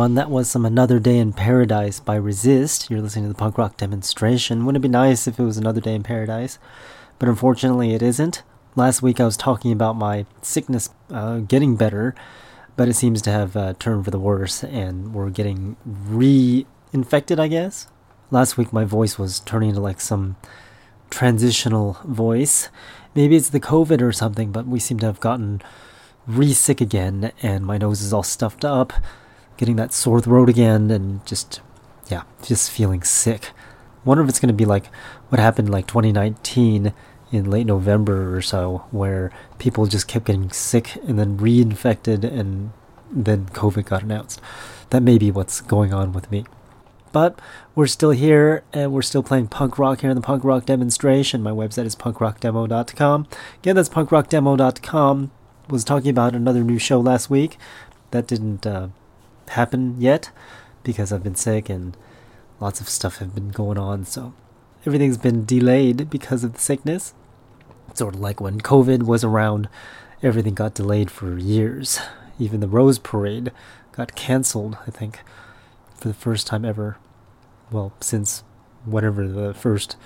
Everyone. That was some Another Day in Paradise by Resist. You're listening to the punk rock demonstration. Wouldn't it be nice if it was Another Day in Paradise? But unfortunately, it isn't. Last week I was talking about my sickness uh, getting better, but it seems to have uh, turned for the worse, and we're getting re-infected, I guess. Last week my voice was turning into like some transitional voice. Maybe it's the COVID or something, but we seem to have gotten re-sick again, and my nose is all stuffed up getting that sore throat again and just yeah just feeling sick. Wonder if it's going to be like what happened like 2019 in late november or so where people just kept getting sick and then reinfected and then covid got announced. That may be what's going on with me. But we're still here and we're still playing punk rock here in the punk rock demonstration. My website is punkrockdemo.com again that's punkrockdemo.com was talking about another new show last week that didn't uh, happen yet because I've been sick and lots of stuff have been going on. So everything's been delayed because of the sickness. Sort of like when COVID was around, everything got delayed for years. Even the Rose Parade got canceled, I think, for the first time ever. Well, since whatever the first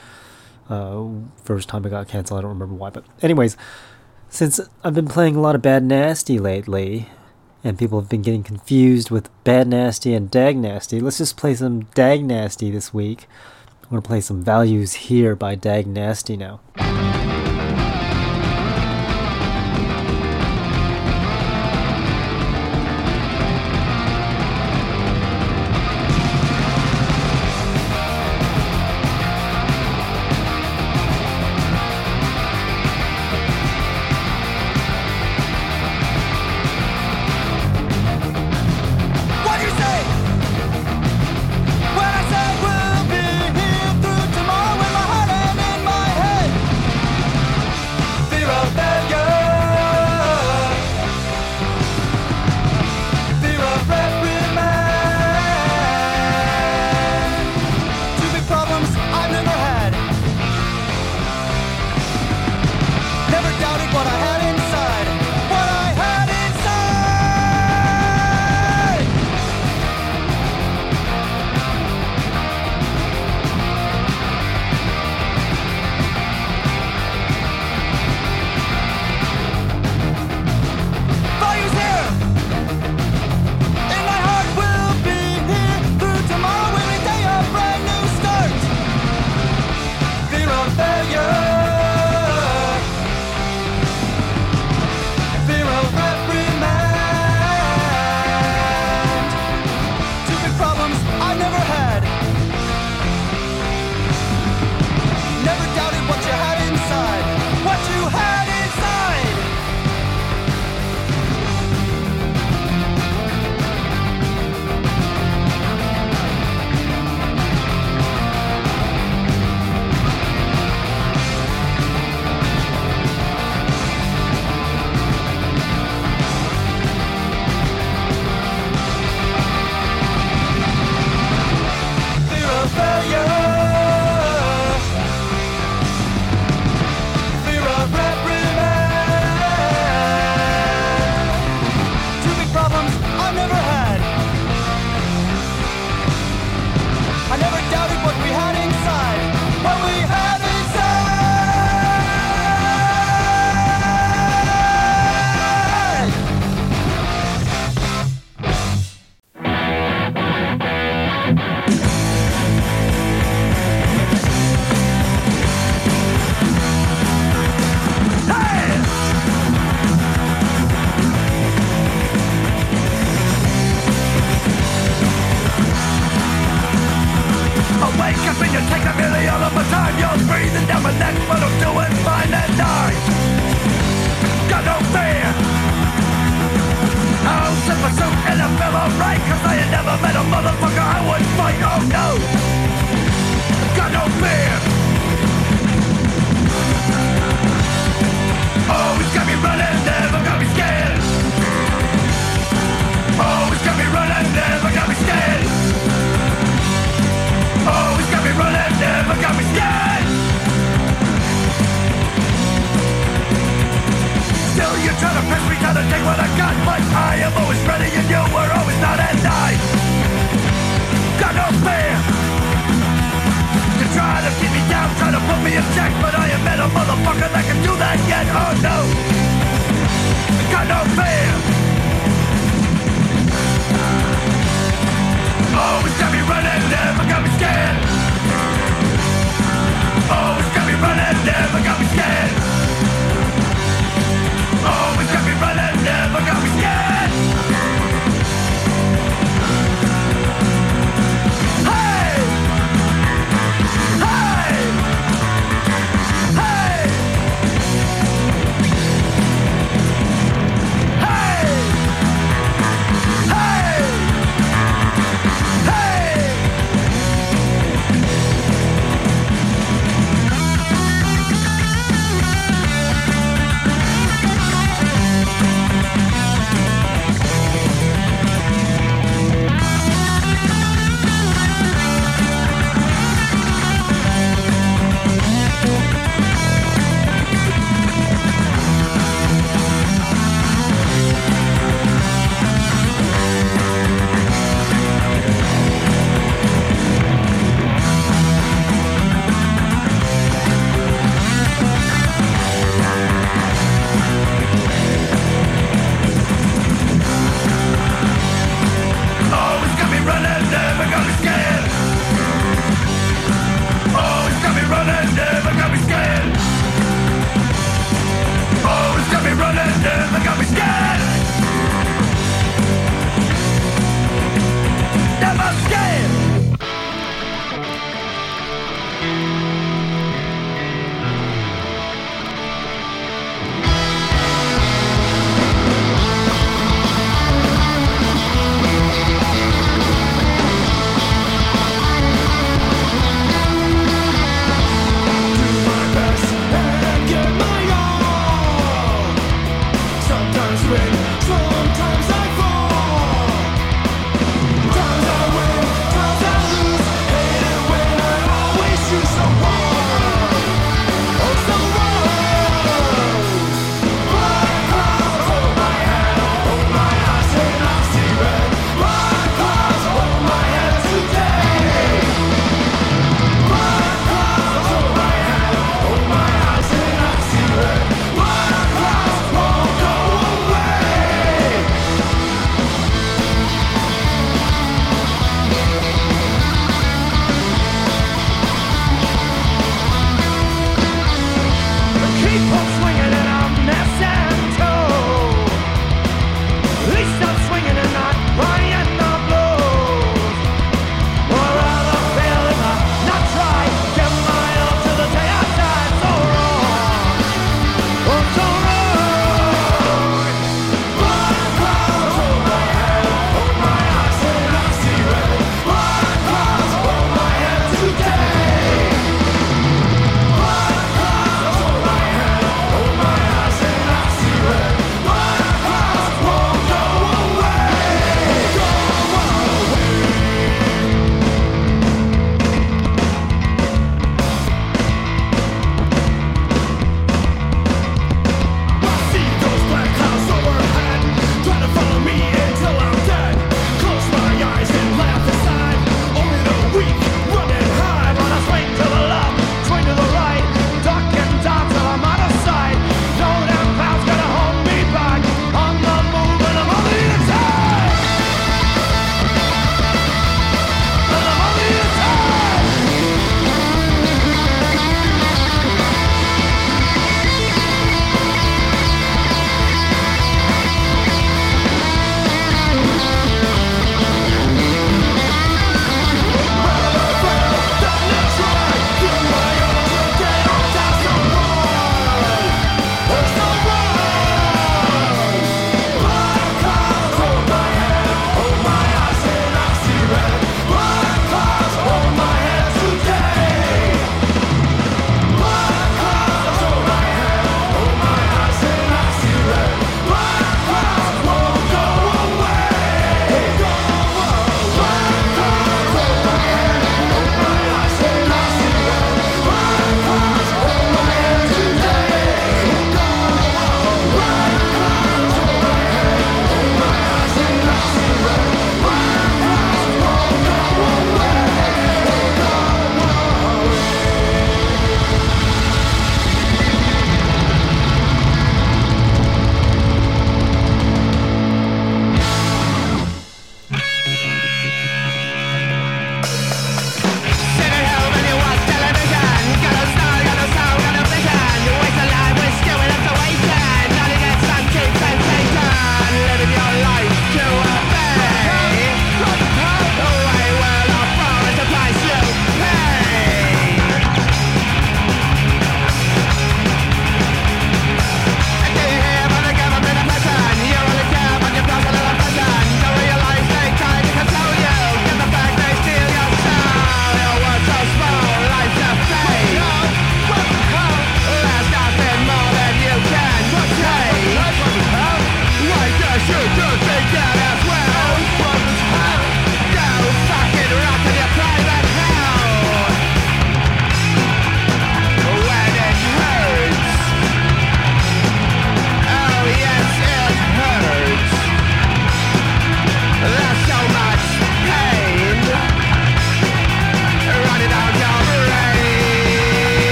uh, first time it got canceled, I don't remember why. But anyways, since I've been playing a lot of Bad Nasty lately, and people have been getting confused with Bad Nasty and Dag Nasty. Let's just play some Dag Nasty this week. I'm going to play some Values Here by Dag Nasty now.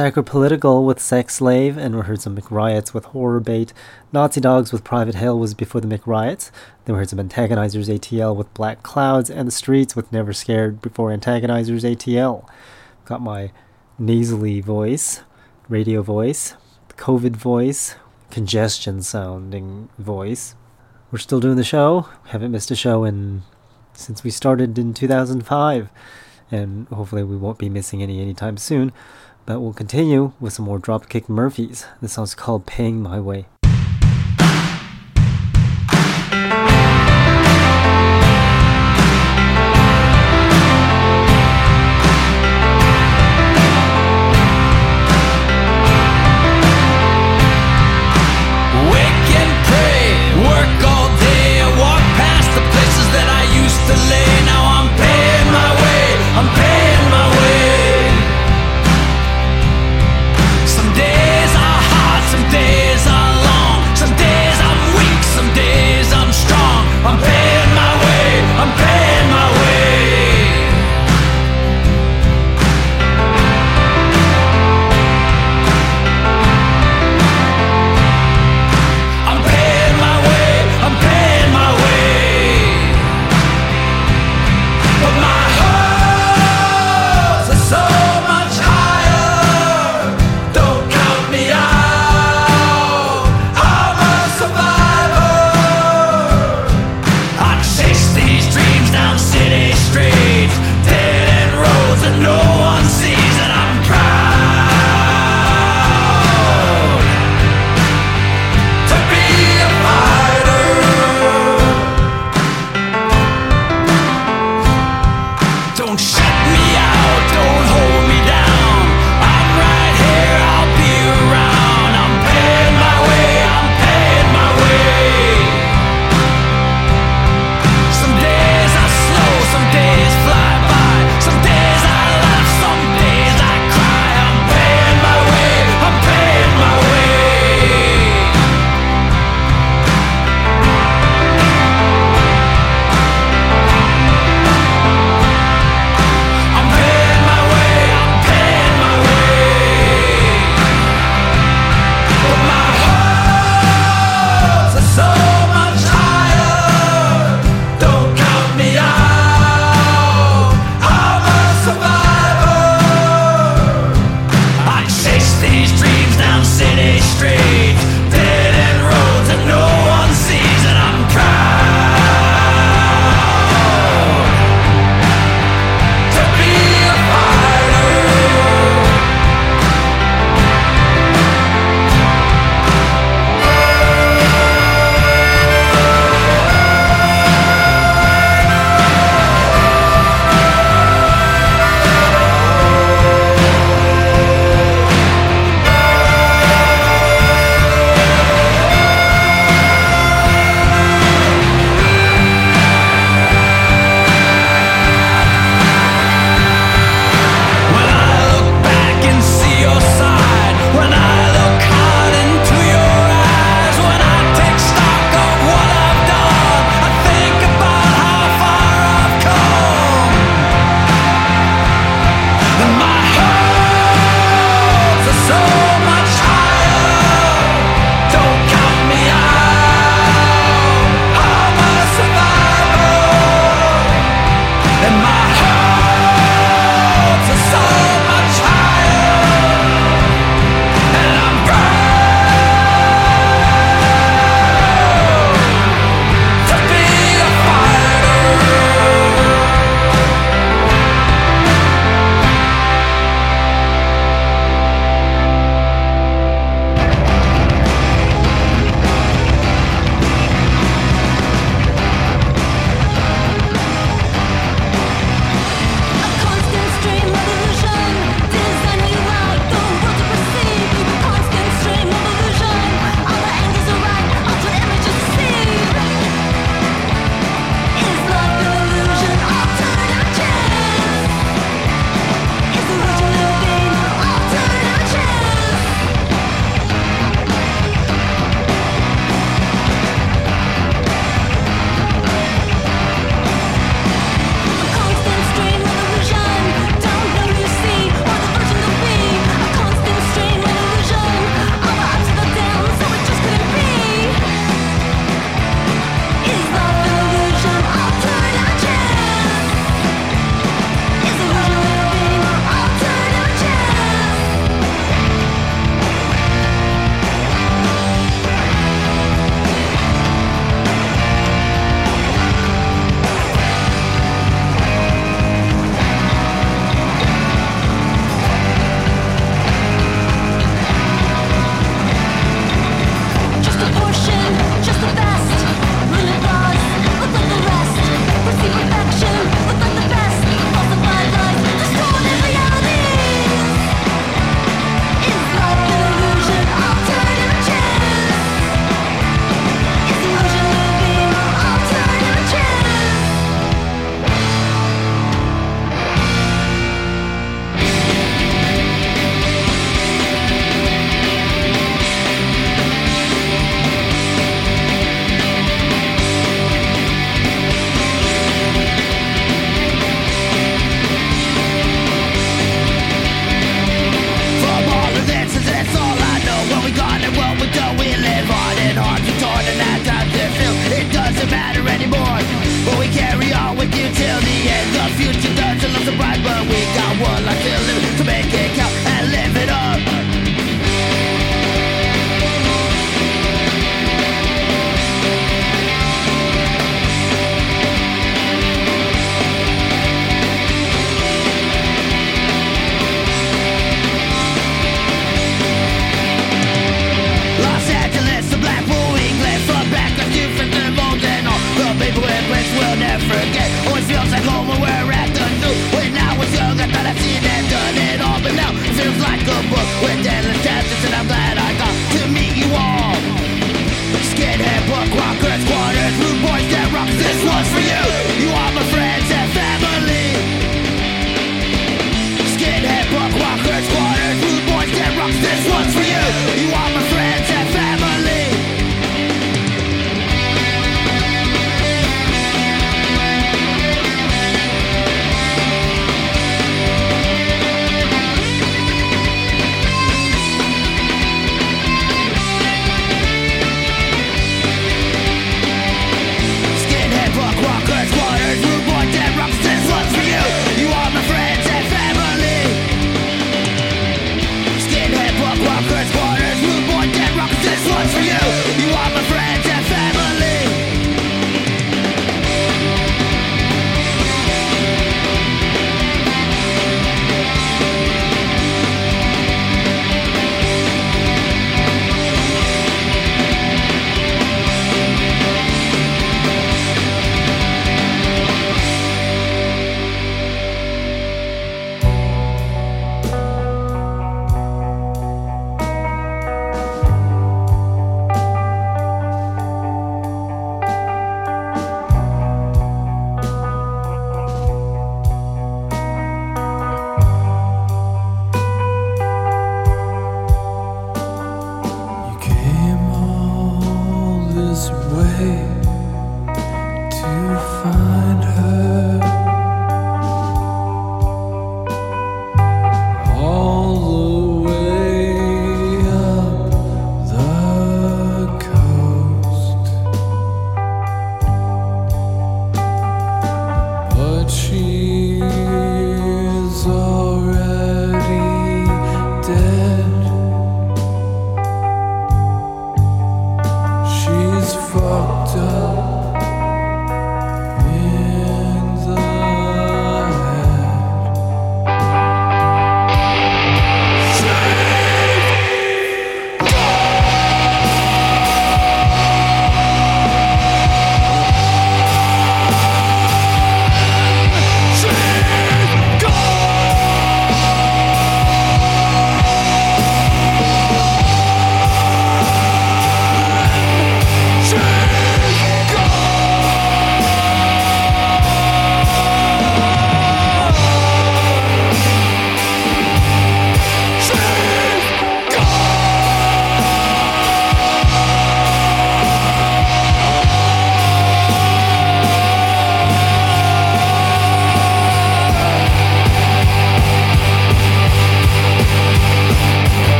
Sacro Political with Sex Slave, and we heard some McRiots with Horror Bait. Nazi Dogs with Private hell was before the McRiots. Then we heard some Antagonizers ATL with Black Clouds, and The Streets with Never Scared before Antagonizers ATL. Got my nasally voice, radio voice, COVID voice, congestion sounding voice. We're still doing the show. Haven't missed a show in since we started in 2005 and hopefully we won't be missing any anytime soon. But we'll continue with some more Dropkick Murphys. This song's called Paying My Way.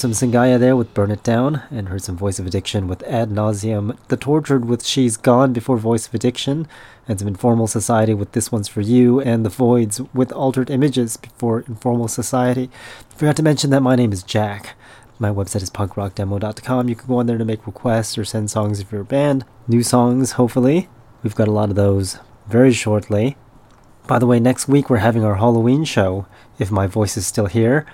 Some Singaya there with Burn It Down, and heard some Voice of Addiction with Ad Nauseum, The Tortured with She's Gone before Voice of Addiction, and some Informal Society with This One's For You, and The Voids with Altered Images before Informal Society. Forgot to mention that my name is Jack. My website is punkrockdemo.com. You can go on there to make requests or send songs of your band. New songs, hopefully. We've got a lot of those very shortly. By the way, next week we're having our Halloween show, if my voice is still here.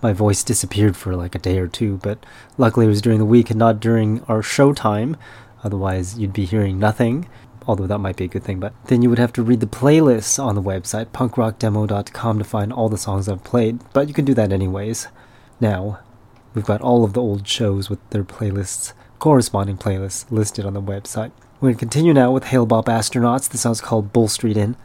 My voice disappeared for like a day or two, but luckily it was during the week and not during our show time. Otherwise, you'd be hearing nothing, although that might be a good thing. But then you would have to read the playlists on the website, punkrockdemo.com, to find all the songs I've played. But you can do that anyways. Now, we've got all of the old shows with their playlists, corresponding playlists, listed on the website. We're going to continue now with Hail Bop Astronauts. The song's called Bull Street Inn.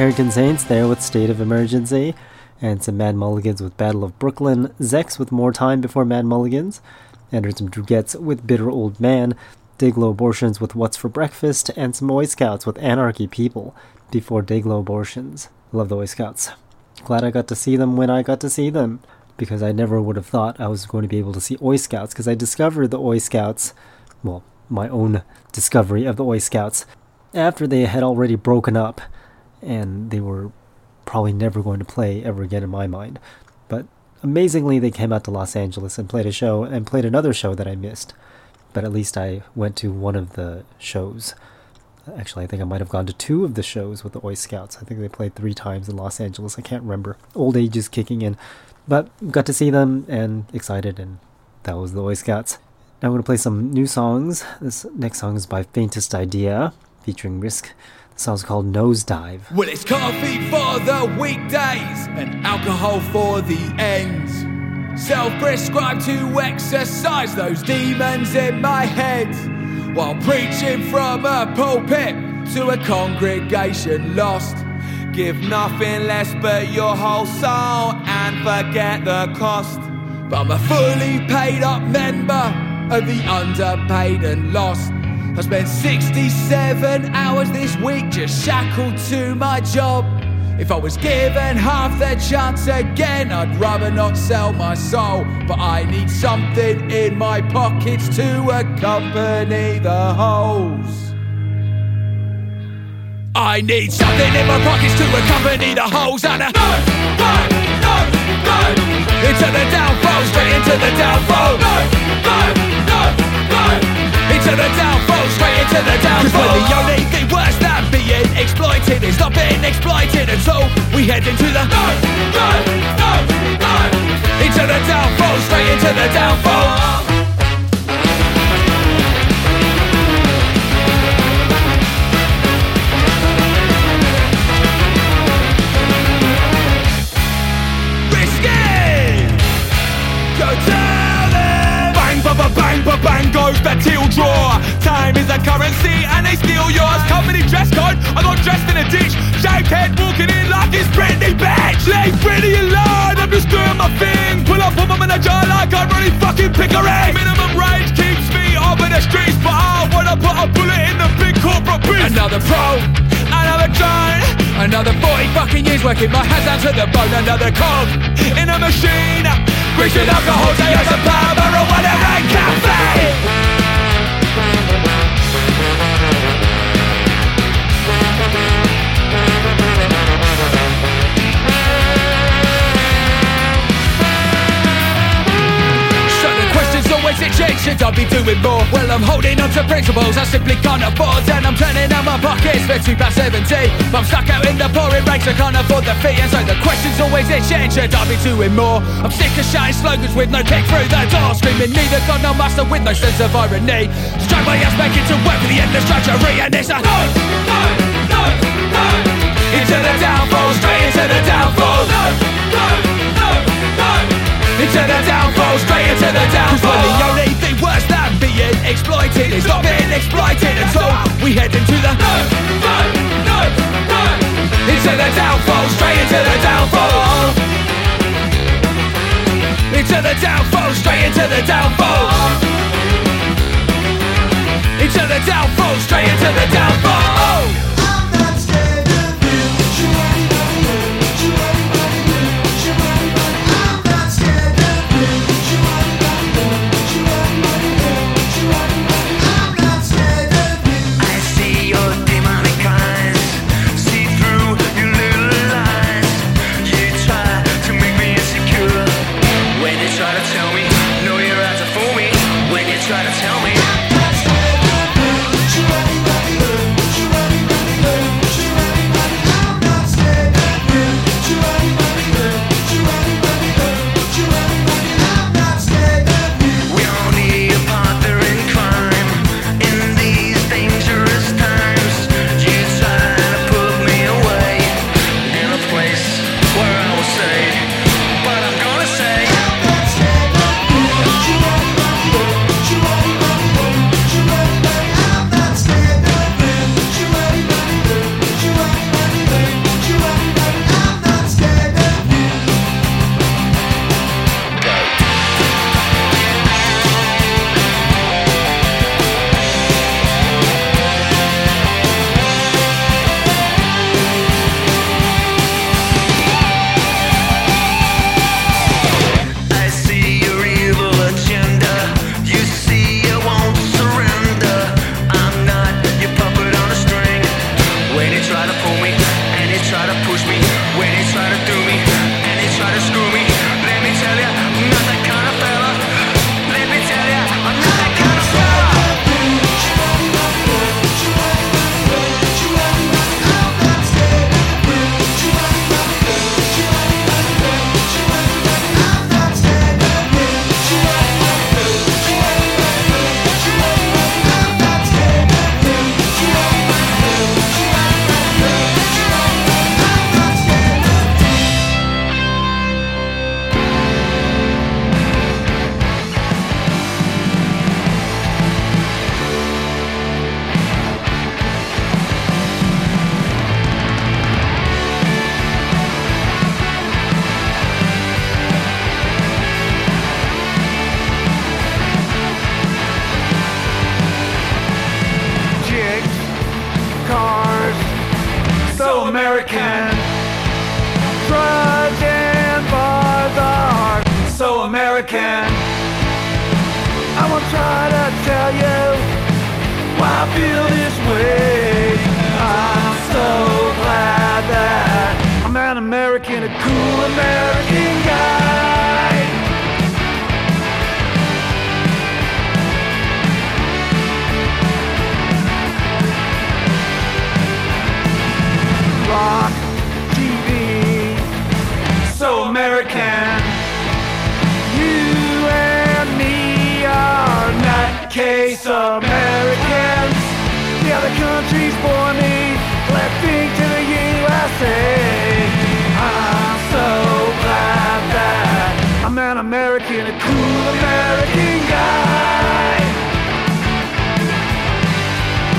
Harrington Saints there with State of Emergency, and some Mad Mulligans with Battle of Brooklyn, Zex with More Time Before Mad Mulligans, and heard some Drugettes with Bitter Old Man, Dayglo Abortions with What's for Breakfast, and some Oi Scouts with Anarchy People before Dayglo Abortions. Love the Oi Scouts. Glad I got to see them when I got to see them, because I never would have thought I was going to be able to see Oi Scouts, because I discovered the Oi Scouts, well, my own discovery of the Oi Scouts, after they had already broken up and they were probably never going to play ever again in my mind. But amazingly, they came out to Los Angeles and played a show and played another show that I missed. But at least I went to one of the shows. Actually, I think I might have gone to two of the shows with the Oi Scouts. I think they played three times in Los Angeles. I can't remember. Old age is kicking in. But got to see them and excited, and that was the Oi Scouts. Now I'm going to play some new songs. This next song is by Faintest Idea, featuring Risk. Song's called Nosedive. Well, it's coffee for the weekdays and alcohol for the ends. Self prescribed to exercise those demons in my head while preaching from a pulpit to a congregation lost. Give nothing less but your whole soul and forget the cost. But I'm a fully paid up member of the underpaid and lost. I spent 67 hours this week just shackled to my job. If I was given half the chance again, I'd rather not sell my soul. But I need something in my pockets to accompany the holes. I need something in my pockets to accompany the holes and a no, no, no, no. Into the downfall, straight into the downfall. No, no, no. Into the downfall, straight into the downfall. Cause when the only thing worse than being exploited is not being exploited until we head into the no, no, no, no. Into the downfall, straight into the downfall. Goes the teal drawer. Time is a currency and they steal yours. Company dress code, I got dressed in a ditch. Shaved head walking in like it's Britney, bitch. Leave Britney alone, I'm just doing my thing. Pull up on my manager like I'm really fucking pickering. Minimum range keeps me over the streets, but I wanna put a bullet in the big corporate beast. Another pro, another drone. Another 40 fucking years working my hands down to the bone. Another cog in a machine. Grease with alcohol, say as a power, marijuana and cafe. Change, should I be doing more? Well, I'm holding on to principles. I simply can't afford And I'm turning out my pockets for two pounds seventy. But I'm stuck out in the pouring rain, so can't afford the fee And so the question's always it change, should I be doing more? I'm sick of shouting slogans with no kick through the door. Screaming neither God nor master with no sense of irony. Strike my ass back into work for the endless drudgery. And it's a no, no, no, no. Into the downfall, straight into the downfall. No, no, no into the downfall, straight into the downfall. Cause when the only thing worse than being exploited is not being exploited until we head into the no, no, no, no. Into the downfall, straight into the downfall. Into the downfall, straight into the downfall. Into the downfall, straight into the downfall. You why I feel this way. I'm so glad that I'm an American, a cool American guy. Americans. The other countries bore me, feet to the USA. I'm so glad that I'm an American, a cool American guy.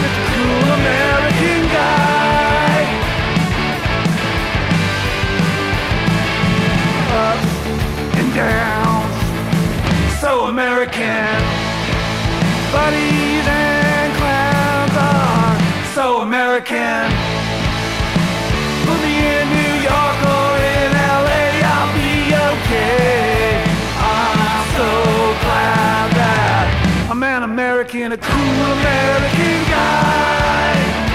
It's a cool American guy. American. Put me in New York or in LA, I'll be okay. I'm so glad that I'm an American, a cool American guy.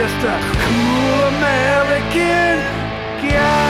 Just a cool American guy.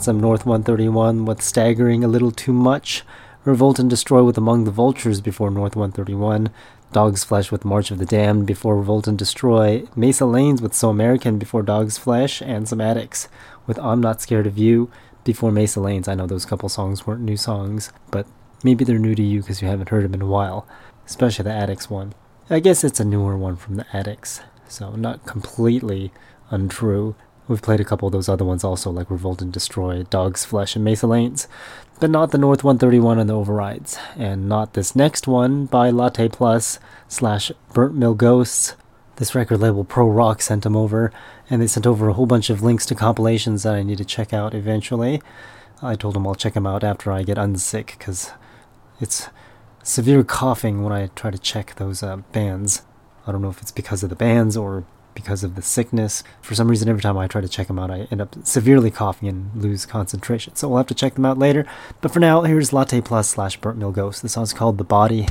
Some North 131 with Staggering a Little Too Much, Revolt and Destroy with Among the Vultures before North 131, Dog's Flesh with March of the Damned before Revolt and Destroy, Mesa Lanes with So American before Dog's Flesh, and some with I'm Not Scared of You before Mesa Lanes. I know those couple songs weren't new songs, but maybe they're new to you because you haven't heard them in a while, especially the Adicts one. I guess it's a newer one from the Adicts, so not completely untrue. We've played a couple of those other ones also, like Revolt and Destroy, Dog's Flesh, and Mesa Lanes, but not the North 131 and the Overrides, and not this next one by Latte Plus slash Burnt Mill Ghosts. This record label Pro Rock sent them over, and they sent over a whole bunch of links to compilations that I need to check out eventually. I told them I'll check them out after I get unsick, because it's severe coughing when I try to check those uh, bands. I don't know if it's because of the bands or because of the sickness. For some reason, every time I try to check them out, I end up severely coughing and lose concentration. So we'll have to check them out later. But for now, here's Latte Plus slash Burnt Mill Ghost. The song's called The Body.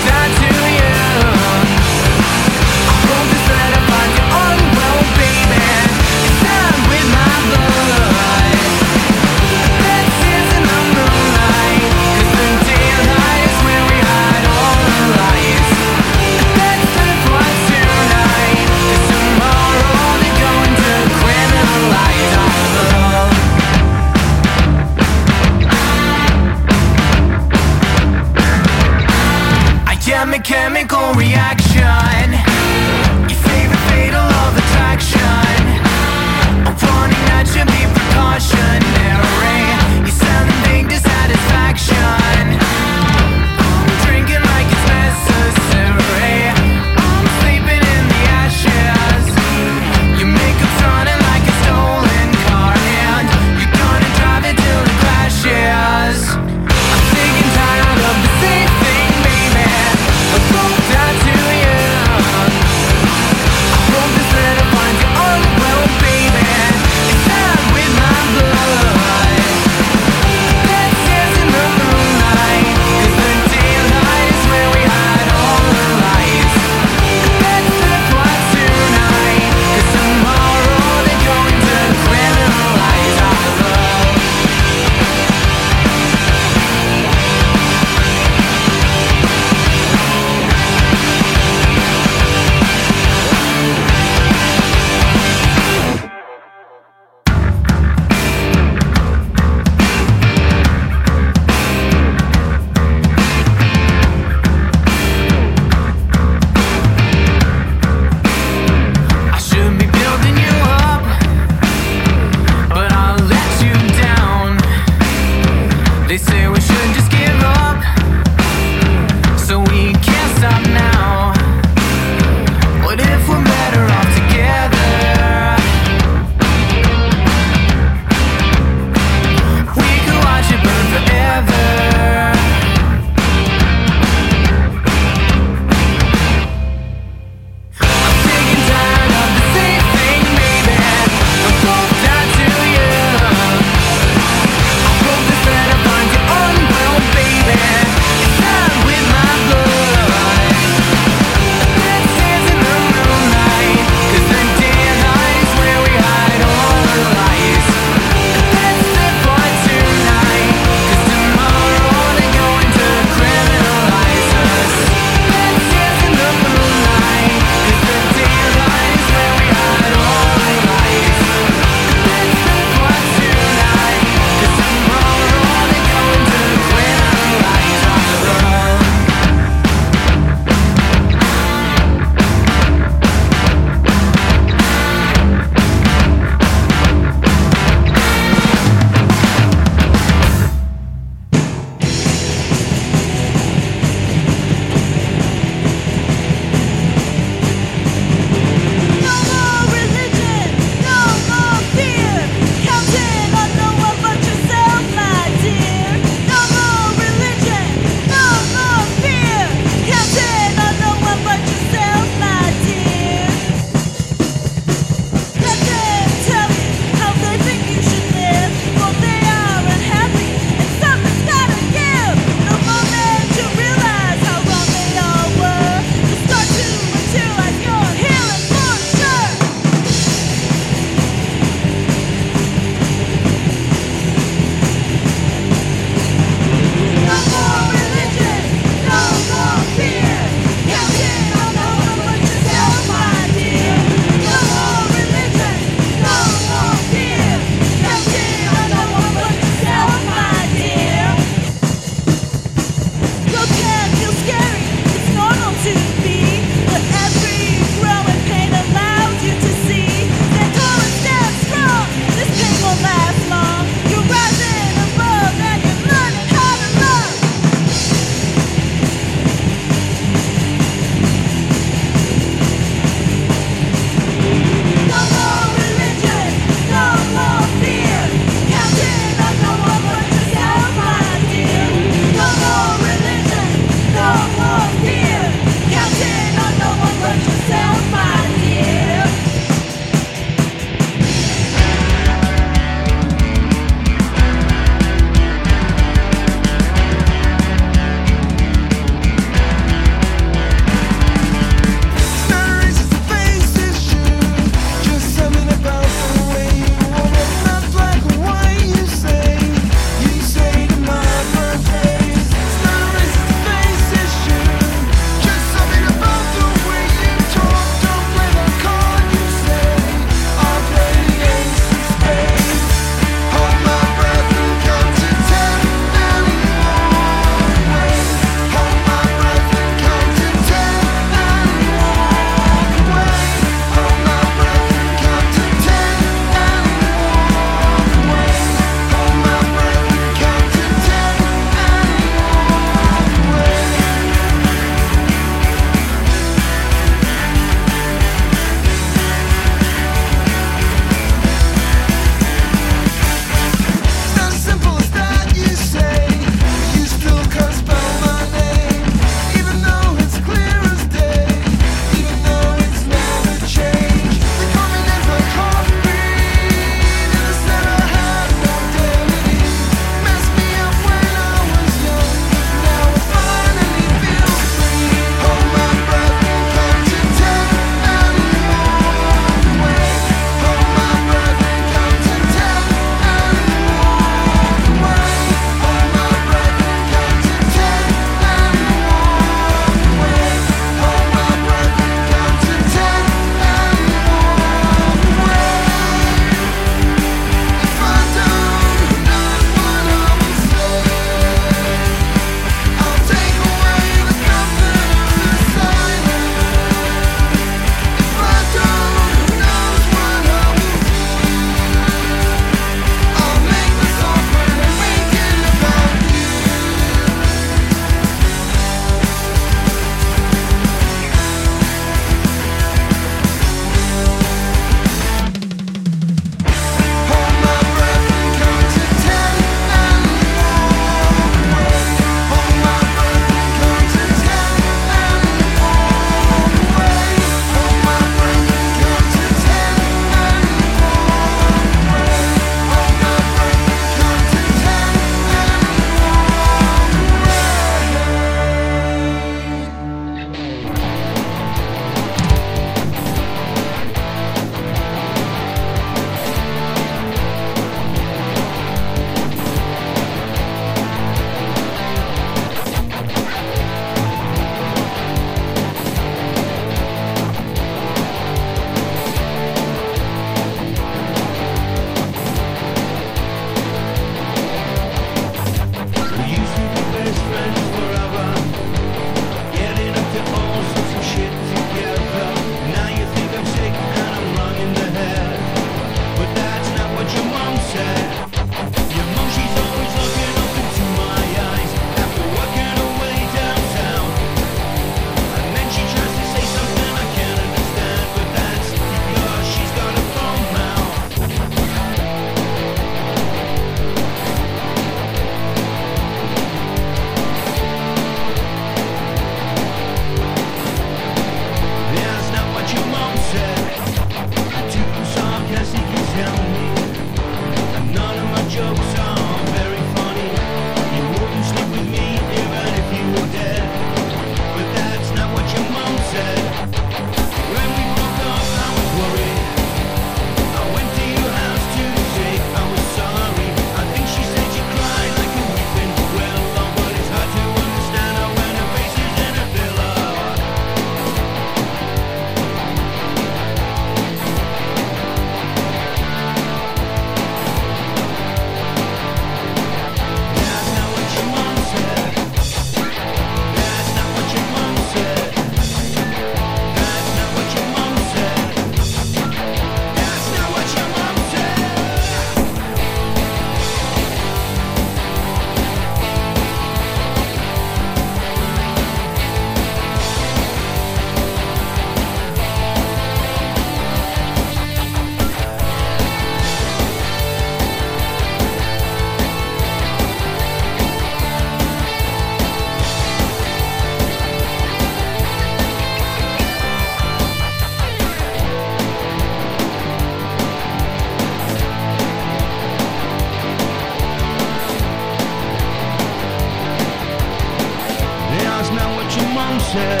Said.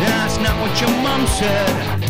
That's not what your mom said.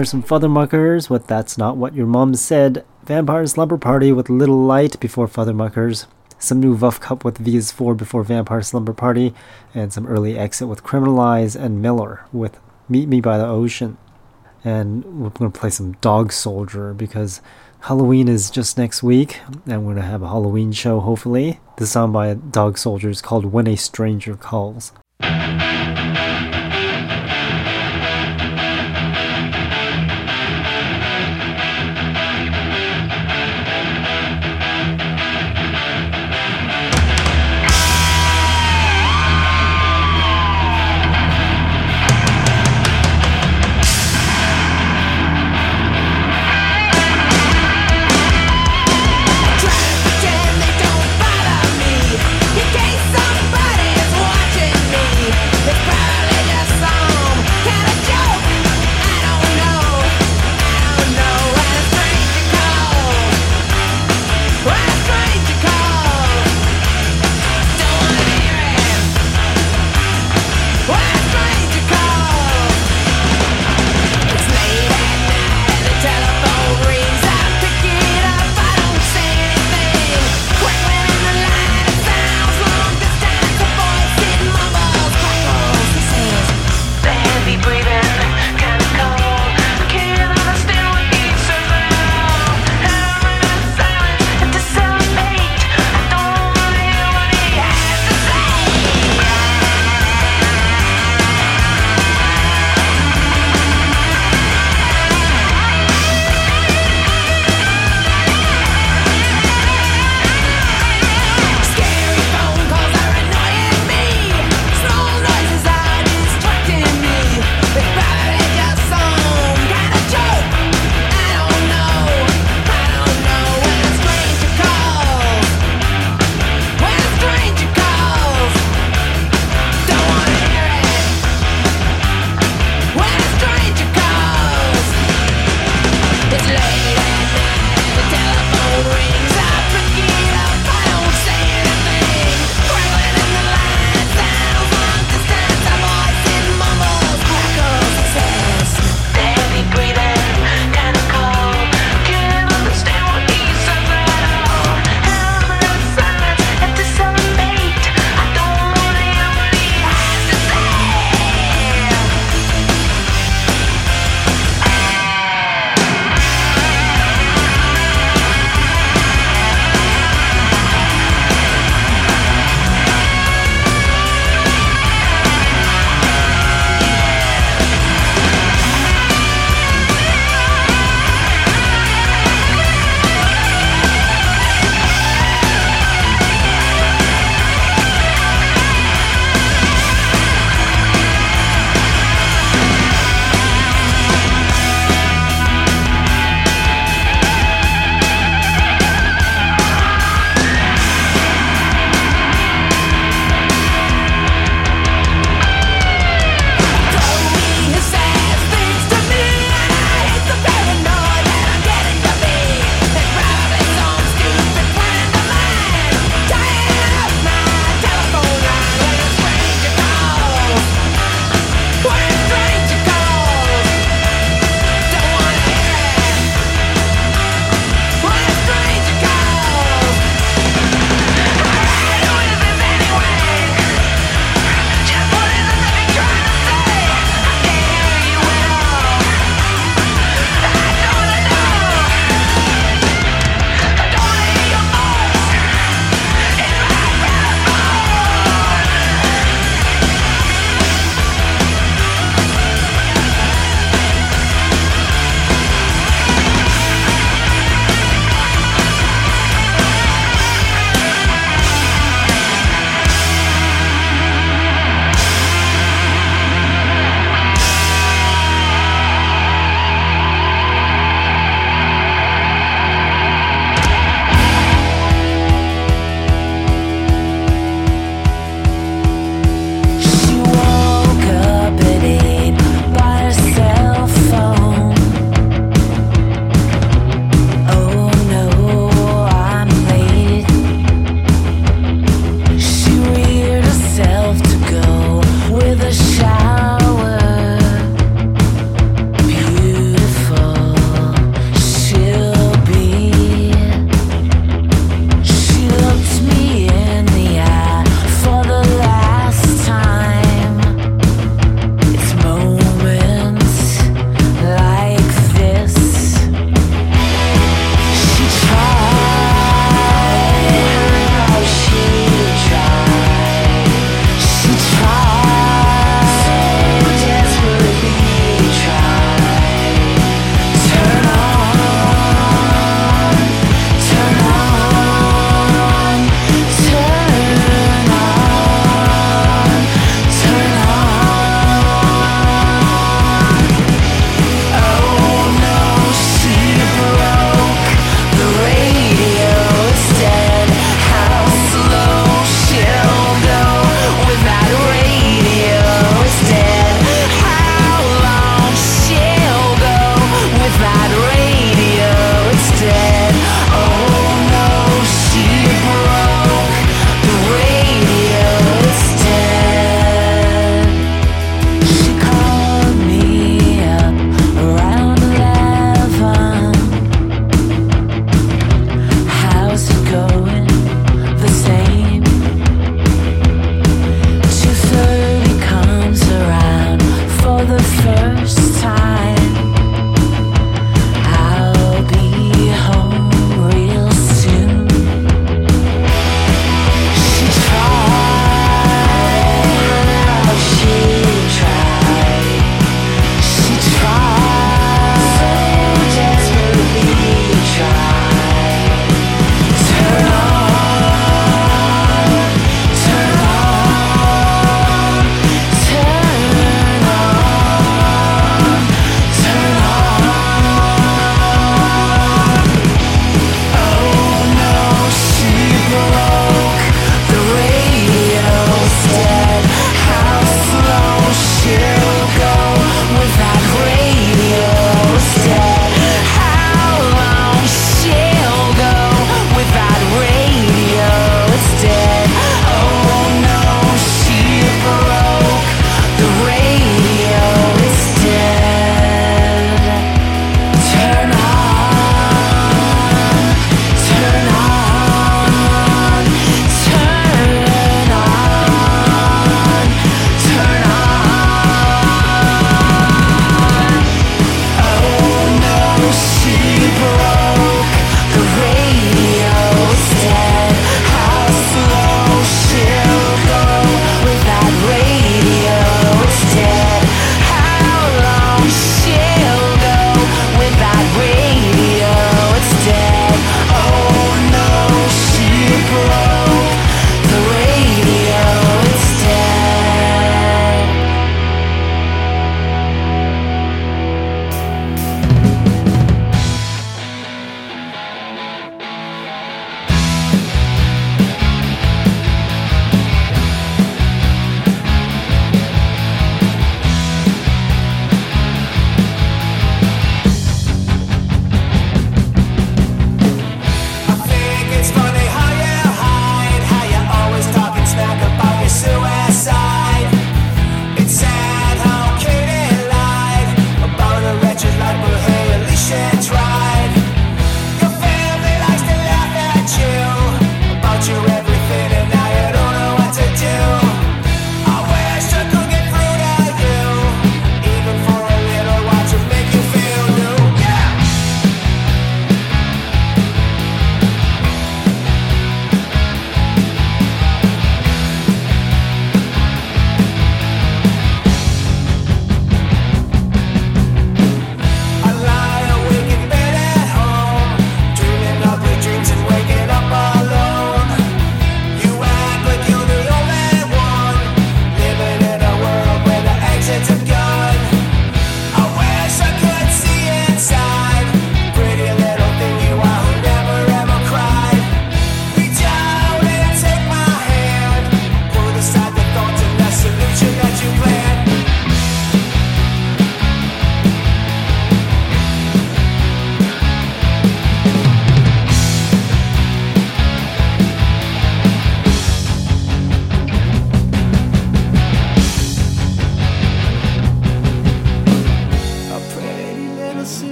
There's some Fathermuckers with That's Not What Your Mom Said. Vampire Slumber Party with Little Light before Fathermuckers. Some new Vuff Cup with V is 4 before Vampire Slumber Party. And some early exit with Criminalize and Miller with Meet Me by the Ocean. And we're going to play some Dog Soldier because Halloween is just next week. And we're going to have a Halloween show, hopefully. The song by Dog Soldier is called When a Stranger Calls.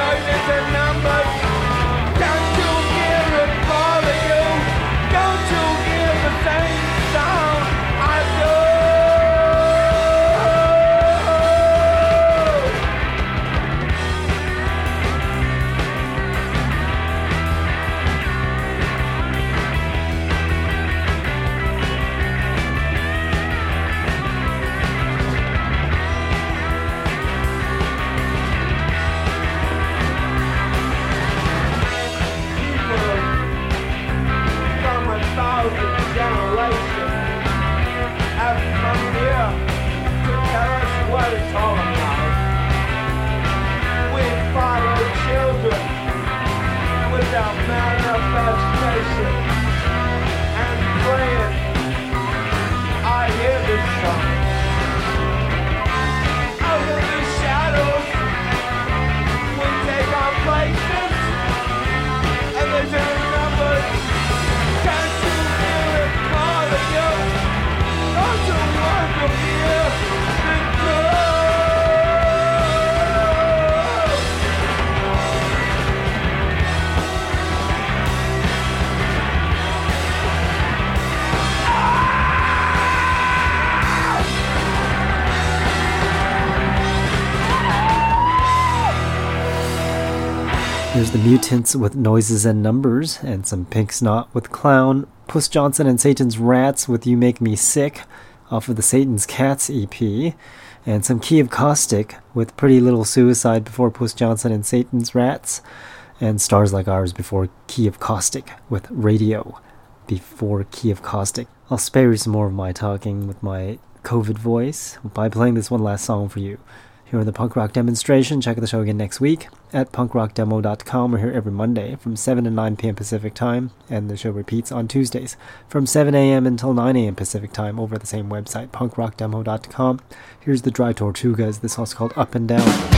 Noises and numbers. With our The Mutants with Noises and Numbers, and some Pink Snot with Clown, Puss Johnson and Satan's Rats with You Make Me Sick off of the Satan's Cats EP, and some Key of Caustic with Pretty Little Suicide before Puss Johnson and Satan's Rats, and Stars Like Ours before Key of Caustic with Radio before Key of Caustic. I'll spare you some more of my talking with my COVID voice by playing this one last song for you. Here in the punk rock demonstration. Check out the show again next week at punkrockdemo.com. We're here every Monday from 7 to 9 p.m. Pacific time, and the show repeats on Tuesdays from 7 a.m. until 9 a.m. Pacific time over the same website, punkrockdemo.com. Here's the Dry Tortugas. This song's called Up and Down.